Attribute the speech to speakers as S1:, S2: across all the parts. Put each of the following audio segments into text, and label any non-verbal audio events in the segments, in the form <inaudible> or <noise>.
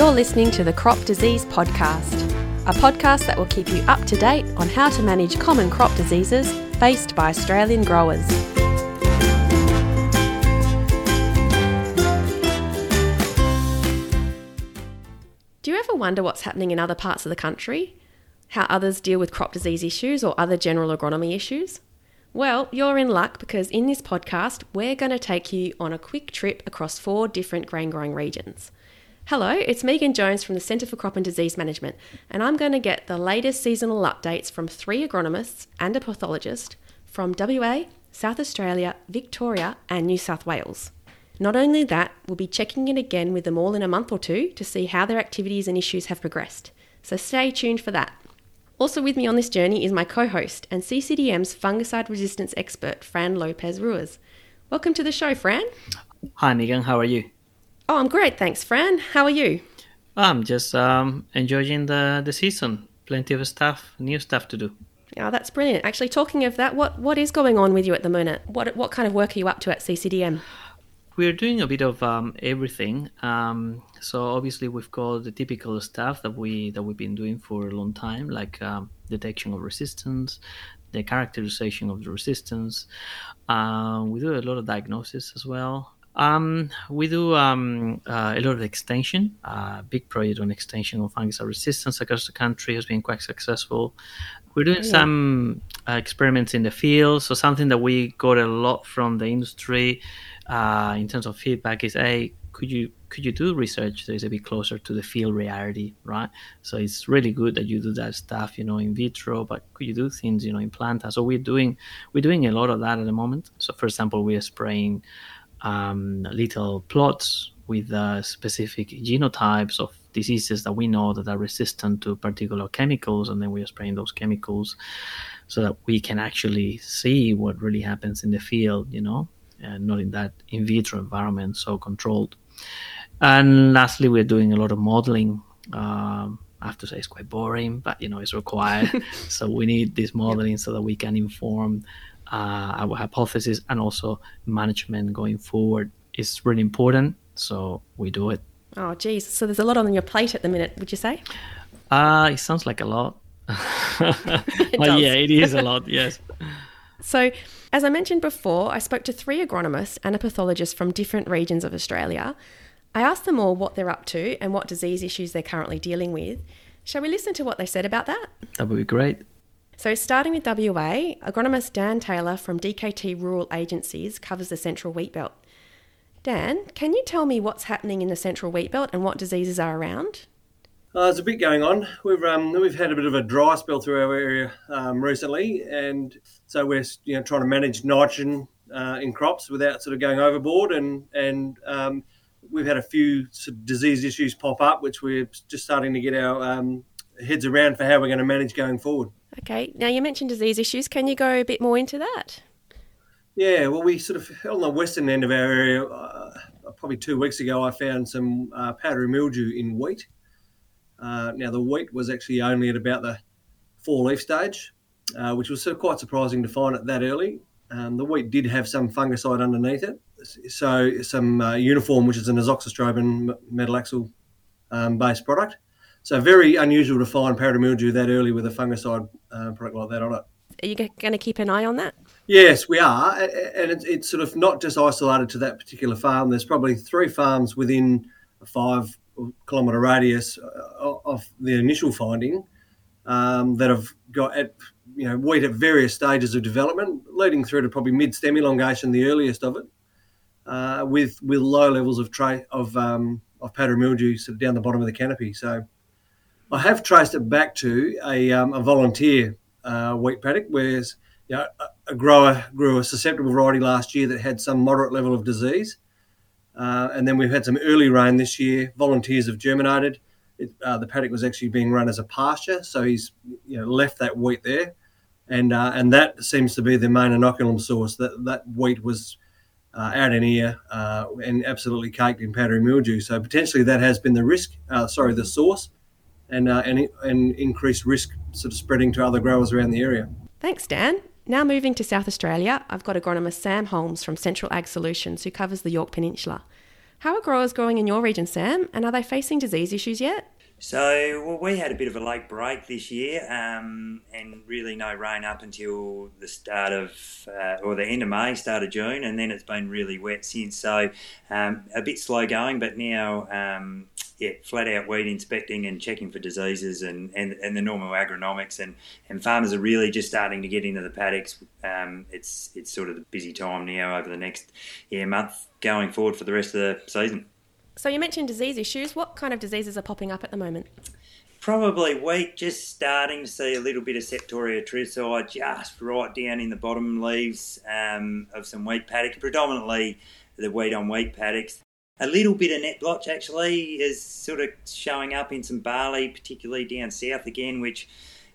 S1: You're listening to the Crop Disease Podcast, a podcast that will keep you up to date on how to manage common crop diseases faced by Australian growers. Do you ever wonder what's happening in other parts of the country? How others deal with crop disease issues or other general agronomy issues? Well, you're in luck because in this podcast, we're going to take you on a quick trip across four different grain growing regions. Hello, it's Megan Jones from the Centre for Crop and Disease Management, and I'm going to get the latest seasonal updates from three agronomists and a pathologist from WA, South Australia, Victoria, and New South Wales. Not only that, we'll be checking in again with them all in a month or two to see how their activities and issues have progressed. So stay tuned for that. Also with me on this journey is my co-host and CCDM's fungicide resistance expert, Fran Lopez Ruiz. Welcome to the show, Fran.
S2: Hi, Megan. How are you?
S1: Oh, I'm great, thanks, Fran. How are you?
S2: I'm just um, enjoying the, the season. Plenty of stuff, new stuff to do.
S1: Oh, that's brilliant. Actually, talking of that, what, what is going on with you at the moment? What, what kind of work are you up to at CCDM?
S2: We're doing a bit of um, everything. Um, so obviously, we've got the typical stuff that we that we've been doing for a long time, like um, detection of resistance, the characterization of the resistance. Uh, we do a lot of diagnosis as well. Um, we do um, uh, a lot of extension. A uh, big project on extension of fungicide resistance across the country has been quite successful. We're doing yeah. some uh, experiments in the field. So something that we got a lot from the industry uh, in terms of feedback is, hey, could you could you do research that is a bit closer to the field reality, right? So it's really good that you do that stuff, you know, in vitro, but could you do things, you know, in planta? So we're doing we're doing a lot of that at the moment. So for example, we are spraying um, little plots with uh, specific genotypes of diseases that we know that are resistant to particular chemicals, and then we are spraying those chemicals so that we can actually see what really happens in the field, you know, and not in that in vitro environment, so controlled. And lastly, we're doing a lot of modeling. Um, I have to say it's quite boring, but you know it's required. <laughs> so we need this modeling so that we can inform uh, our hypothesis and also management going forward is really important. So we do it.
S1: Oh, geez. So there's a lot on your plate at the minute, would you say?
S2: Uh, it sounds like a lot. <laughs> well, yeah, it is a lot, yes. <laughs> <laughs>
S1: So, as I mentioned before, I spoke to three agronomists and a pathologist from different regions of Australia. I asked them all what they're up to and what disease issues they're currently dealing with. Shall we listen to what they said about that?
S2: That would be great.
S1: So, starting with WA, agronomist Dan Taylor from DKT Rural Agencies covers the central wheat belt. Dan, can you tell me what's happening in the central wheat belt and what diseases are around?
S3: Uh, there's a bit going on. We've um, we've had a bit of a dry spell through our area um, recently, and so we're you know trying to manage nitrogen uh, in crops without sort of going overboard, and and um, we've had a few sort of disease issues pop up, which we're just starting to get our um, heads around for how we're going to manage going forward.
S1: Okay. Now you mentioned disease issues. Can you go a bit more into that?
S3: Yeah. Well, we sort of on the western end of our area. Uh, probably two weeks ago, I found some uh, powdery mildew in wheat. Uh, now the wheat was actually only at about the four leaf stage, uh, which was sort of quite surprising to find it that early. Um, the wheat did have some fungicide underneath it, so some uh, uniform, which is an azoxystrobin metalaxyl um, based product. So very unusual to find powdery mildew that early with a fungicide uh, product like that on it.
S1: Are you going to keep an eye on that?
S3: Yes, we are, and it's, it's sort of not just isolated to that particular farm. There's probably three farms within a five kilometre radius uh, of the initial finding um, that have got at you know wheat at various stages of development, leading through to probably mid stem elongation, the earliest of it, uh, with with low levels of of um, of powdery mildew sort of down the bottom of the canopy. So I have traced it back to a, um, a volunteer uh, wheat paddock where you know, a, grower grew a susceptible variety last year that had some moderate level of disease. Uh, and then we've had some early rain this year. Volunteers have germinated. It, uh, the paddock was actually being run as a pasture, so he's you know left that wheat there, and uh, and that seems to be the main inoculum source. That that wheat was uh, out in here uh, and absolutely caked in powdery mildew. So potentially that has been the risk. Uh, sorry, the source and, uh, and, and increased risk sort of spreading to other growers around the area.
S1: Thanks, Dan. Now moving to South Australia, I've got agronomist Sam Holmes from Central Ag Solutions who covers the Yorke Peninsula. How are growers growing in your region, Sam? And are they facing disease issues yet?
S4: So, well, we had a bit of a late break this year, um, and really no rain up until the start of, uh, or the end of May, start of June, and then it's been really wet since. So, um, a bit slow going, but now, um, yeah, flat out weed inspecting and checking for diseases and, and, and the normal agronomics, and, and farmers are really just starting to get into the paddocks. Um, it's it's sort of the busy time now over the next yeah month going forward for the rest of the season.
S1: So you mentioned disease issues. What kind of diseases are popping up at the moment?
S4: Probably wheat, just starting to see a little bit of Septoria tritici just right down in the bottom leaves um, of some wheat paddocks, predominantly the wheat on wheat paddocks. A little bit of net blotch actually is sort of showing up in some barley, particularly down south again, which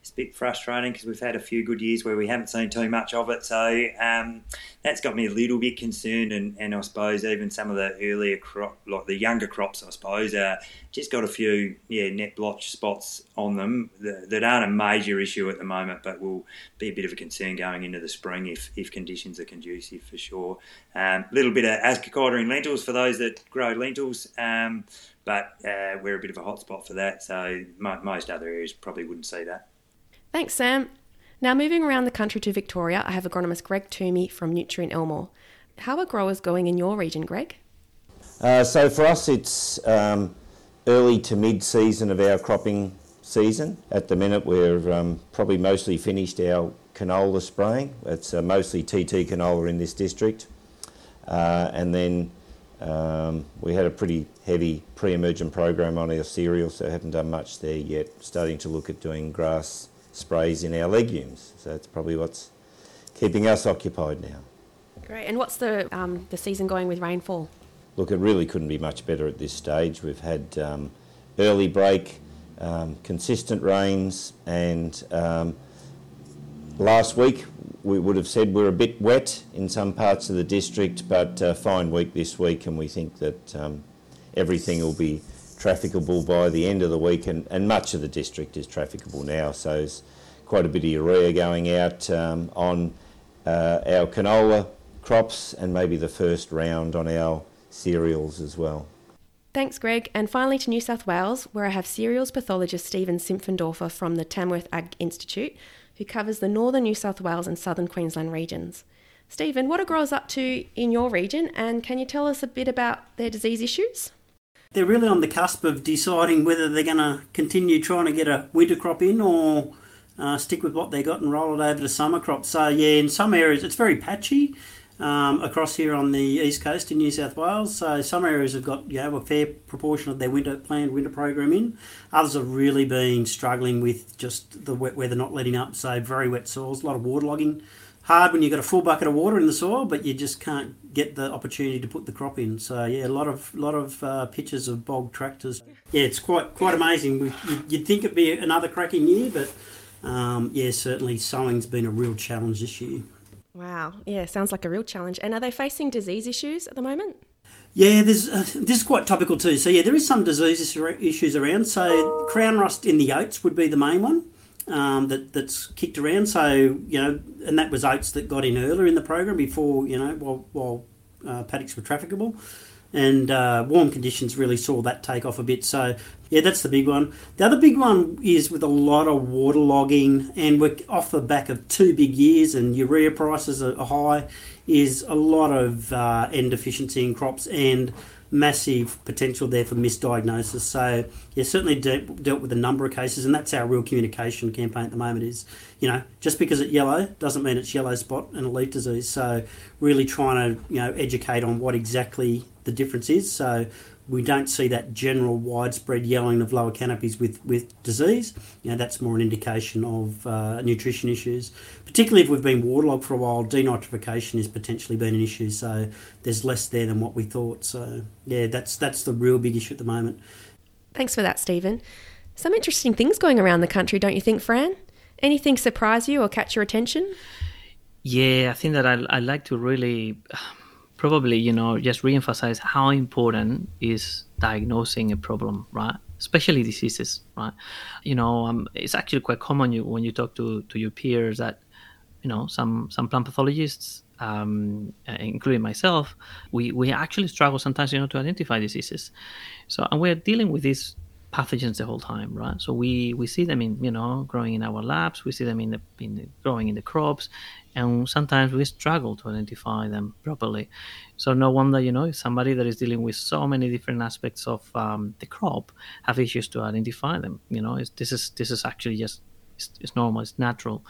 S4: it's a bit frustrating because we've had a few good years where we haven't seen too much of it. So um, that's got me a little bit concerned, and, and I suppose even some of the earlier crop, like the younger crops, I suppose, uh, just got a few yeah net blotch spots on them that, that, aren't a major issue at the moment, but will be a bit of a concern going into the spring if, if conditions are conducive for sure. A um, little bit of ascochyta in lentils for those that grow lentils. Um, but uh, we're a bit of a hotspot for that, so most other areas probably wouldn't see that.
S1: Thanks, Sam. Now, moving around the country to Victoria, I have agronomist Greg Toomey from Nutrien Elmore. How are growers going in your region, Greg?
S5: Uh, so, for us, it's um, early to mid season of our cropping season. At the minute, we're um, probably mostly finished our canola spraying. It's uh, mostly TT canola in this district. Uh, and then um, we had a pretty heavy pre emergent program on our cereals, so haven't done much there yet. Starting to look at doing grass sprays in our legumes. So that's probably what's keeping us occupied now.
S1: Great. And what's the um, the season going with rainfall?
S5: Look, it really couldn't be much better at this stage. We've had um, early break, um, consistent rains, and um, last week we would have said we're a bit wet in some parts of the district, but uh, fine week this week, and we think that um, everything will be trafficable by the end of the week, and, and much of the district is trafficable now. So there's quite a bit of urea going out um, on uh, our canola crops and maybe the first round on our cereals as well.
S1: Thanks, Greg. And finally to New South Wales, where I have cereals pathologist Stephen Simpfendorfer from the Tamworth Ag Institute, who covers the northern New South Wales and southern Queensland regions. Stephen, what are growers up to in your region, and can you tell us a bit about their disease issues?
S6: They're really on the cusp of deciding whether they're going to continue trying to get a winter crop in or uh, stick with what they got and roll it over to summer crops. So yeah, in some areas it's very patchy um, across here on the east coast in New South Wales. So some areas have got you know a fair proportion of their winter planned winter program in. Others have really been struggling with just the wet weather not letting up. So very wet soils, a lot of waterlogging hard when you've got a full bucket of water in the soil, but you just can't get the opportunity to put the crop in. So yeah, a lot of lot of uh, pictures of bog tractors. Yeah, it's quite quite amazing. You'd think it'd be another cracking year, but um, yeah, certainly sowing's been a real challenge this year.
S1: Wow, yeah, sounds like a real challenge. And are they facing disease issues at the moment?
S6: Yeah, there's uh, this is quite topical too. So yeah, there is some disease issues around. So crown rust in the oats would be the main one um, that that's kicked around. So you know, and that was oats that got in earlier in the program before you know while while uh, paddocks were trafficable, and uh, warm conditions really saw that take off a bit. So yeah, that's the big one. The other big one is with a lot of waterlogging, and we're off the back of two big years, and urea prices are high. Is a lot of uh, N deficiency in crops and massive potential there for misdiagnosis. So, yeah, certainly de- dealt with a number of cases, and that's our real communication campaign at the moment. Is you know just because it's yellow doesn't mean it's yellow spot and leaf disease. So, really trying to you know educate on what exactly the difference is. So, we don't see that general widespread yellowing of lower canopies with, with disease. You know, that's more an indication of uh, nutrition issues. Particularly if we've been waterlogged for a while, denitrification has potentially been an issue. So there's less there than what we thought. So yeah, that's that's the real big issue at the moment.
S1: Thanks for that, Stephen. Some interesting things going around the country, don't you think, Fran? Anything surprise you or catch your attention?
S2: Yeah, I think that I I like to really probably you know just reemphasize how important is diagnosing a problem right especially diseases right you know um, it's actually quite common you, when you talk to, to your peers that you know some some plant pathologists um, uh, including myself, we, we actually struggle sometimes, you know, to identify diseases. So, and we're dealing with these pathogens the whole time, right? So we, we see them in, you know, growing in our labs, we see them in the, in the growing in the crops, and sometimes we struggle to identify them properly. So no wonder, you know, somebody that is dealing with so many different aspects of um, the crop have issues to identify them. You know, this is this is actually just it's, it's normal, it's natural.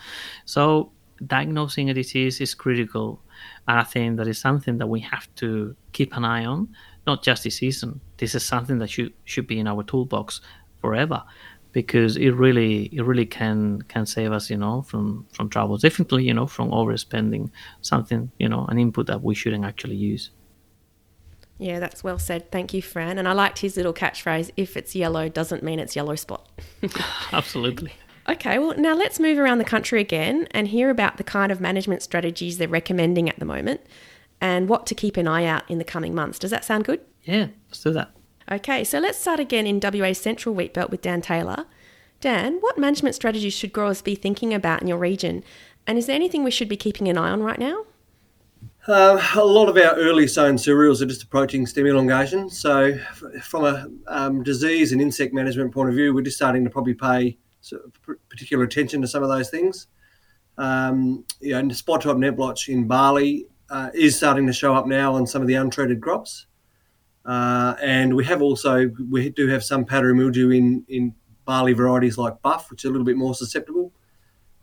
S2: So diagnosing a disease is critical, and I think that is something that we have to keep an eye on. Not just this season. This is something that should should be in our toolbox forever, because it really it really can can save us, you know, from from troubles. Definitely, you know, from overspending something, you know, an input that we shouldn't actually use.
S1: Yeah, that's well said. Thank you, Fran. And I liked his little catchphrase if it's yellow, doesn't mean it's yellow spot. <laughs> <laughs>
S2: Absolutely.
S1: Okay, well, now let's move around the country again and hear about the kind of management strategies they're recommending at the moment and what to keep an eye out in the coming months. Does that sound good?
S2: Yeah, let's do that.
S1: Okay, so let's start again in WA central wheat belt with Dan Taylor. Dan, what management strategies should growers be thinking about in your region? And is there anything we should be keeping an eye on right now?
S3: Uh, a lot of our early sown cereals are just approaching stem elongation. So, from a um, disease and insect management point of view, we're just starting to probably pay particular attention to some of those things. Um, you know, spot top net blotch in barley uh, is starting to show up now on some of the untreated crops. Uh, and we have also we do have some powdery mildew in in barley varieties like Buff, which are a little bit more susceptible.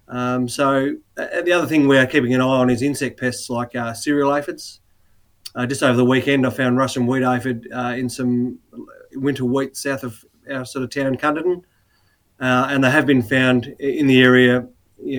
S3: Um, so uh, the other thing we're keeping an eye on is insect pests like uh, cereal aphids. Uh, just over the weekend, I found Russian wheat aphid uh, in some winter wheat south of our sort of town, Cunderdin, uh, and they have been found in the area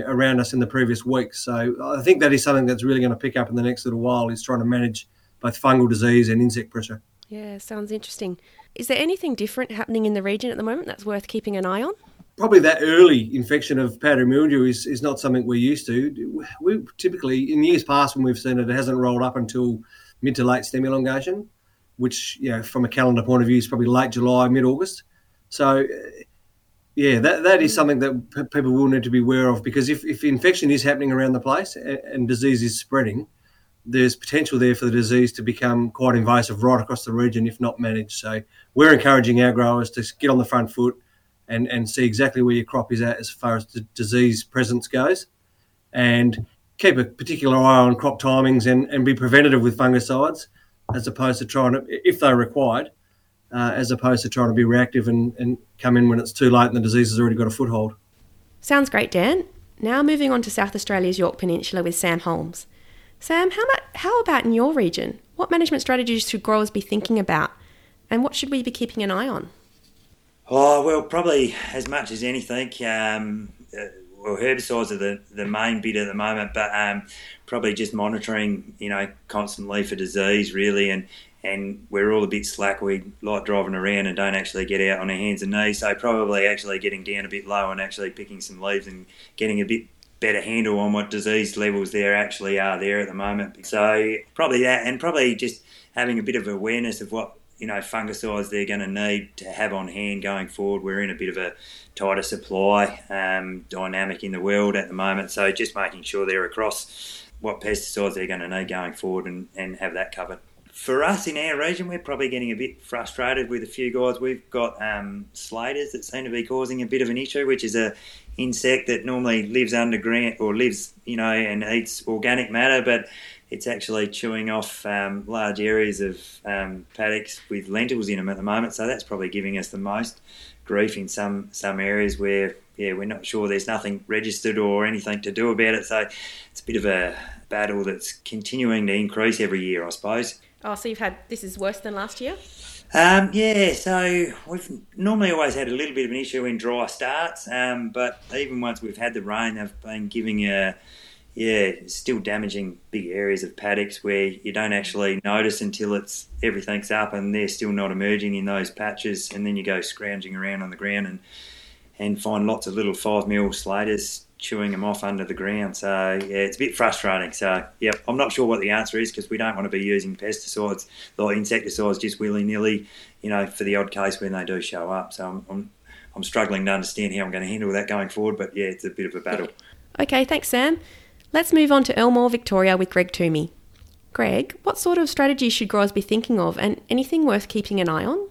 S3: around us in the previous weeks. So I think that is something that's really going to pick up in the next little while is trying to manage both fungal disease and insect pressure.
S1: Yeah, sounds interesting. Is there anything different happening in the region at the moment that's worth keeping an eye on?
S3: Probably that early infection of powdery mildew is, is not something we're used to. We typically, in years past when we've seen it, it hasn't rolled up until mid to late stem elongation, which, you know, from a calendar point of view is probably late July, mid August. So, uh, yeah, that, that is something that p- people will need to be aware of because if, if infection is happening around the place and, and disease is spreading, there's potential there for the disease to become quite invasive right across the region if not managed. So we're encouraging our growers to get on the front foot and, and see exactly where your crop is at as far as the disease presence goes and keep a particular eye on crop timings and, and be preventative with fungicides as opposed to trying to, if they're required, uh, as opposed to trying to be reactive and, and come in when it's too late and the disease has already got a foothold.
S1: Sounds great, Dan. Now moving on to South Australia's Yorke Peninsula with Sam Holmes. Sam, how about, how about in your region? What management strategies should growers be thinking about? And what should we be keeping an eye on?
S4: Oh, well, probably as much as anything. Um, uh, well, herbicides are the, the main bit at the moment, but um, probably just monitoring, you know, constantly for disease, really. And, and we're all a bit slack. We like driving around and don't actually get out on our hands and knees. So probably actually getting down a bit low and actually picking some leaves and getting a bit better handle on what disease levels there actually are there at the moment. So probably that, and probably just having a bit of awareness of what you know fungicides they're going to need to have on hand going forward. We're in a bit of a tighter supply um, dynamic in the world at the moment, so just making sure they're across what pesticides they're going to need going forward and, and have that covered for us in our region, we're probably getting a bit frustrated with a few guys. We've got um, that seem to be causing a bit of an issue, which is a insect that normally lives underground or lives, you know, and eats organic matter, but it's actually chewing off um, large areas of um, paddocks with lentils in them at the moment. So that's probably giving us the most grief in some some areas where yeah we're not sure there's nothing registered or anything to do about it. So it's a bit of a battle that's continuing to increase every year, I suppose.
S1: Oh, so you've had this is worse than last year?
S4: Um, yeah, so we've normally always had a little bit of an issue in dry starts, um, but even once we've had the rain, they've been giving a yeah, still damaging big areas of paddocks where you don't actually notice until it's everything's up and they're still not emerging in those patches, and then you go scrounging around on the ground and and find lots of little five mil slaters chewing them off under the ground. So yeah, it's a bit frustrating. So yeah, I'm not sure what the answer is because we don't want to be using pesticides or insecticides just willy nilly, you know, for the odd case when they do show up. So I'm, I'm, I'm struggling to understand how I'm going to handle that going forward. But yeah, it's a bit of a battle.
S1: Okay, thanks, Sam. Let's move on to Elmore, Victoria with Greg Toomey. Greg, what sort of strategies should growers be thinking of and anything worth keeping an eye on?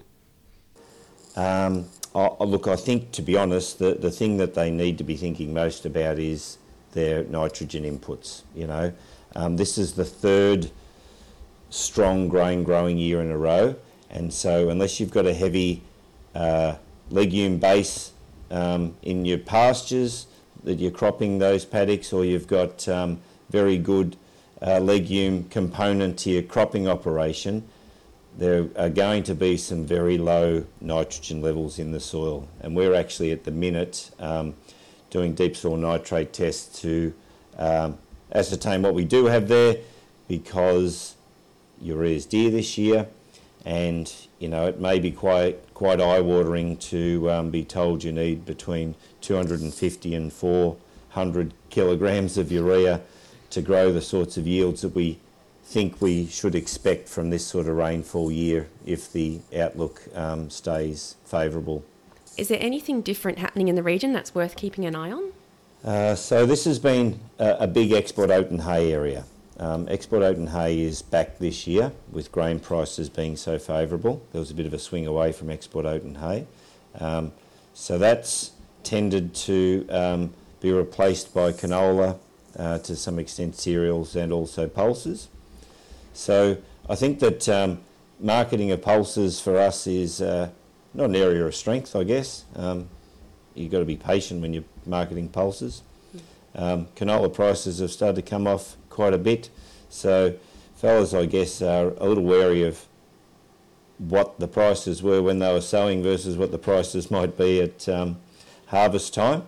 S5: Um, I, look, I think to be honest, the, the thing that they need to be thinking most about is their nitrogen inputs. You know, um, this is the third strong grain growing year in a row, and so unless you've got a heavy uh, legume base um, in your pastures that you're cropping those paddocks, or you've got um, very good uh, legume component to your cropping operation, there are going to be some very low nitrogen levels in the soil. And we're actually at the minute um, doing deep soil nitrate tests to um, ascertain what we do have there because urea is dear this year and you know it may be quite quite eye-watering to um, be told you need between 250 and 400 kilograms of urea to grow the sorts of yields that we think we should expect from this sort of rainfall year if the outlook um, stays favourable.
S1: Is there anything different happening in the region that's worth keeping an eye on?
S5: Uh, so this has been a, a, big export oat and hay area. Um, export oat and hay is back this year with grain prices being so favourable. There was a bit of a swing away from export oat and hay. Um, so that's tended to um, be replaced by canola, uh, to some extent cereals and also pulses. So I think that um, marketing of pulses for us is uh, not an area of strength, I guess. Um, you've got to be patient when you're marketing pulses. Um, canola prices have started to come off quite a bit, so fellas, I guess, are a little wary of what the prices were when they were sowing versus what the prices might be at um, harvest time.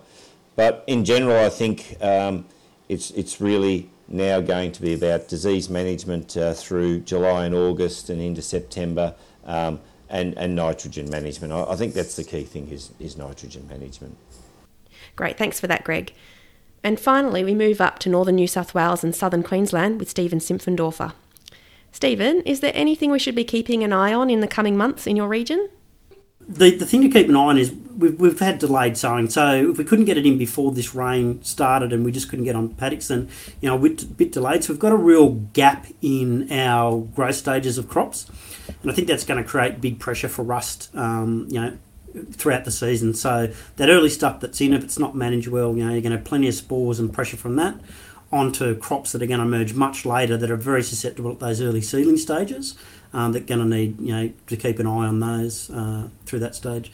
S5: But in general, I think um, it's, it's really now going to be about disease management uh, through July and August and into September um, and, and nitrogen management. I, I, think that's the key thing is, is nitrogen management.
S1: Great, thanks for that, Greg. And finally, we move up to northern New South Wales and southern Queensland with Stephen Simpfendorfer. Stephen, is there anything we should be keeping an eye on in the coming months in your region?
S6: The, the thing to keep an eye on is we've, we've had delayed sowing. So if we couldn't get it in before this rain started and we just couldn't get on paddocks, then, you know, we're a bit delayed. So we've got a real gap in our growth stages of crops. And I think that's going to create big pressure for rust, um, you know, throughout the season. So that early stuff that's in, if it's not managed well, you know, you're going to have plenty of spores and pressure from that onto crops that are going to emerge much later that are very susceptible at those early seedling stages um, that going to need you know to keep an eye on those uh, through that stage.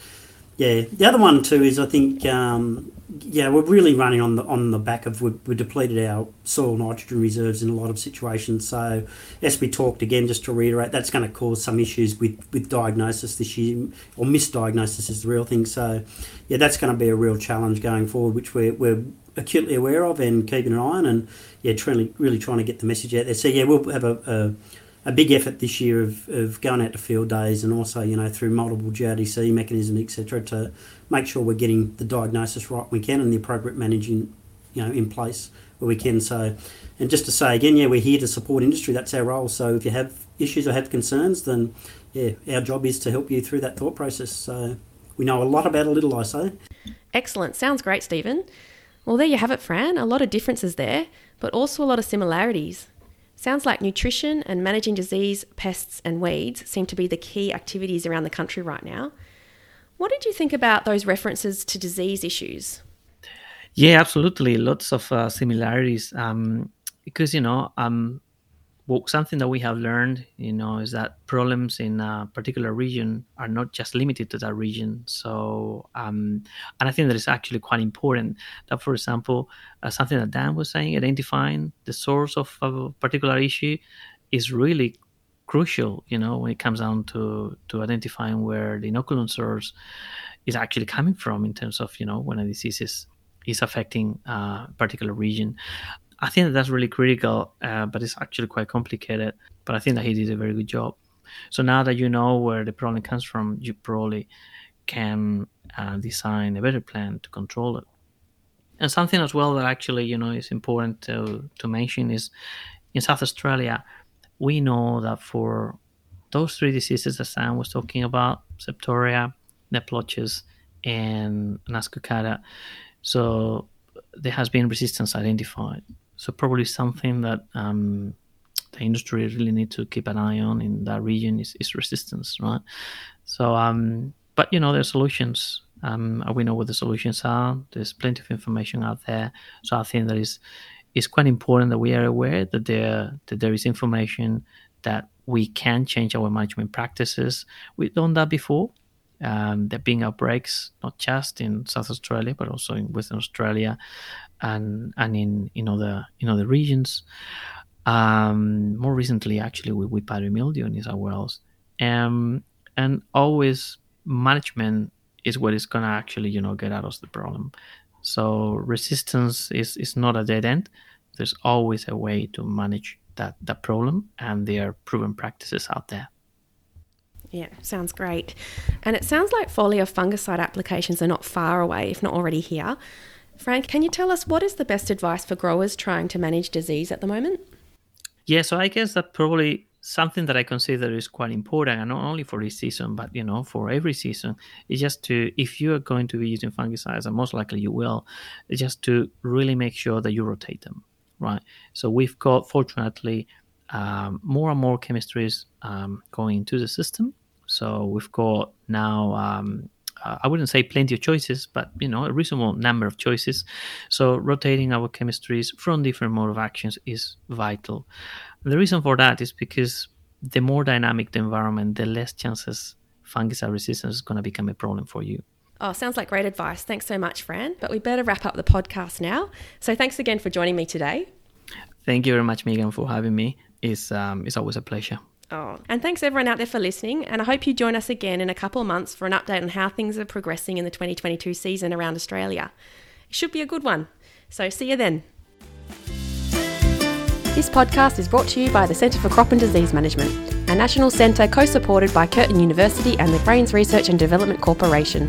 S6: Yeah, the other one too is I think um, yeah we're really running on the on the back of we we depleted our soil nitrogen reserves in a lot of situations. So as we talked again, just to reiterate, that's going to cause some issues with with diagnosis this year or misdiagnosis is the real thing. So yeah, that's going to be a real challenge going forward, which we're we're acutely aware of and keeping an eye on and yeah, really really trying to get the message out there. So yeah, we'll have a, a a big effort this year of, of going out to field days and also you know through multiple GRDC mechanism etc to make sure we're getting the diagnosis right we can and the appropriate managing you know in place where we can. So and just to say again yeah we're here to support industry. That's our role. So if you have issues or have concerns then yeah our job is to help you through that thought process. So we know a lot about a little I say
S1: excellent. Sounds great Stephen. Well there you have it Fran. A lot of differences there but also a lot of similarities Sounds like nutrition and managing disease, pests, and weeds seem to be the key activities around the country right now. What did you think about those references to disease issues?
S2: Yeah, absolutely. Lots of uh, similarities. Um, because, you know, um, well, something that we have learned, you know, is that problems in a particular region are not just limited to that region. So, um, and I think that it's actually quite important that, for example, uh, something that Dan was saying, identifying the source of a particular issue is really crucial. You know, when it comes down to to identifying where the inoculum source is actually coming from in terms of you know when a disease is is affecting a particular region. I think that that's really critical, uh, but it's actually quite complicated. But I think that he did a very good job. So now that you know where the problem comes from, you probably can uh, design a better plan to control it. And something as well that actually you know is important to to mention is in South Australia, we know that for those three diseases that Sam was talking about, septoria, net blotches, and ascochyta, so there has been resistance identified. So probably something that um, the industry really need to keep an eye on in that region is, is resistance, right? So, um, but you know, there are solutions. Um, we know what the solutions are. There's plenty of information out there. So I think that is is quite important that we are aware that there that there is information that we can change our management practices. We've done that before. Um, there being outbreaks not just in South Australia but also in Western Australia and and in in other in other regions. Um, more recently, actually, with, with powdery mildew in South Wales, um, and always management is what is going to actually you know get us the problem. So resistance is is not a dead end. There's always a way to manage that that problem, and there are proven practices out there.
S1: Yeah, sounds great. And it sounds like foliar fungicide applications are not far away, if not already here. Frank, can you tell us what is the best advice for growers trying to manage disease at the moment?
S2: Yeah, so I guess that probably something that I consider is quite important, and not only for this season, but you know, for every season, is just to if you are going to be using fungicides, and most likely you will, just to really make sure that you rotate them, right? So we've got, fortunately, um, more and more chemistries um, going into the system. So we've got now. Um, uh, I wouldn't say plenty of choices, but you know a reasonable number of choices. So rotating our chemistries from different mode of actions is vital. The reason for that is because the more dynamic the environment, the less chances fungicide resistance is going to become a problem for you.
S1: Oh, sounds like great advice. Thanks so much, Fran. But we better wrap up the podcast now. So thanks again for joining me today.
S2: Thank you very much, Megan, for having me. It's, um, it's always a pleasure.
S1: Oh, and thanks everyone out there for listening. And I hope you join us again in a couple of months for an update on how things are progressing in the 2022 season around Australia. It should be a good one. So see you then. This podcast is brought to you by the Centre for Crop and Disease Management, a national centre co supported by Curtin University and the Grains Research and Development Corporation.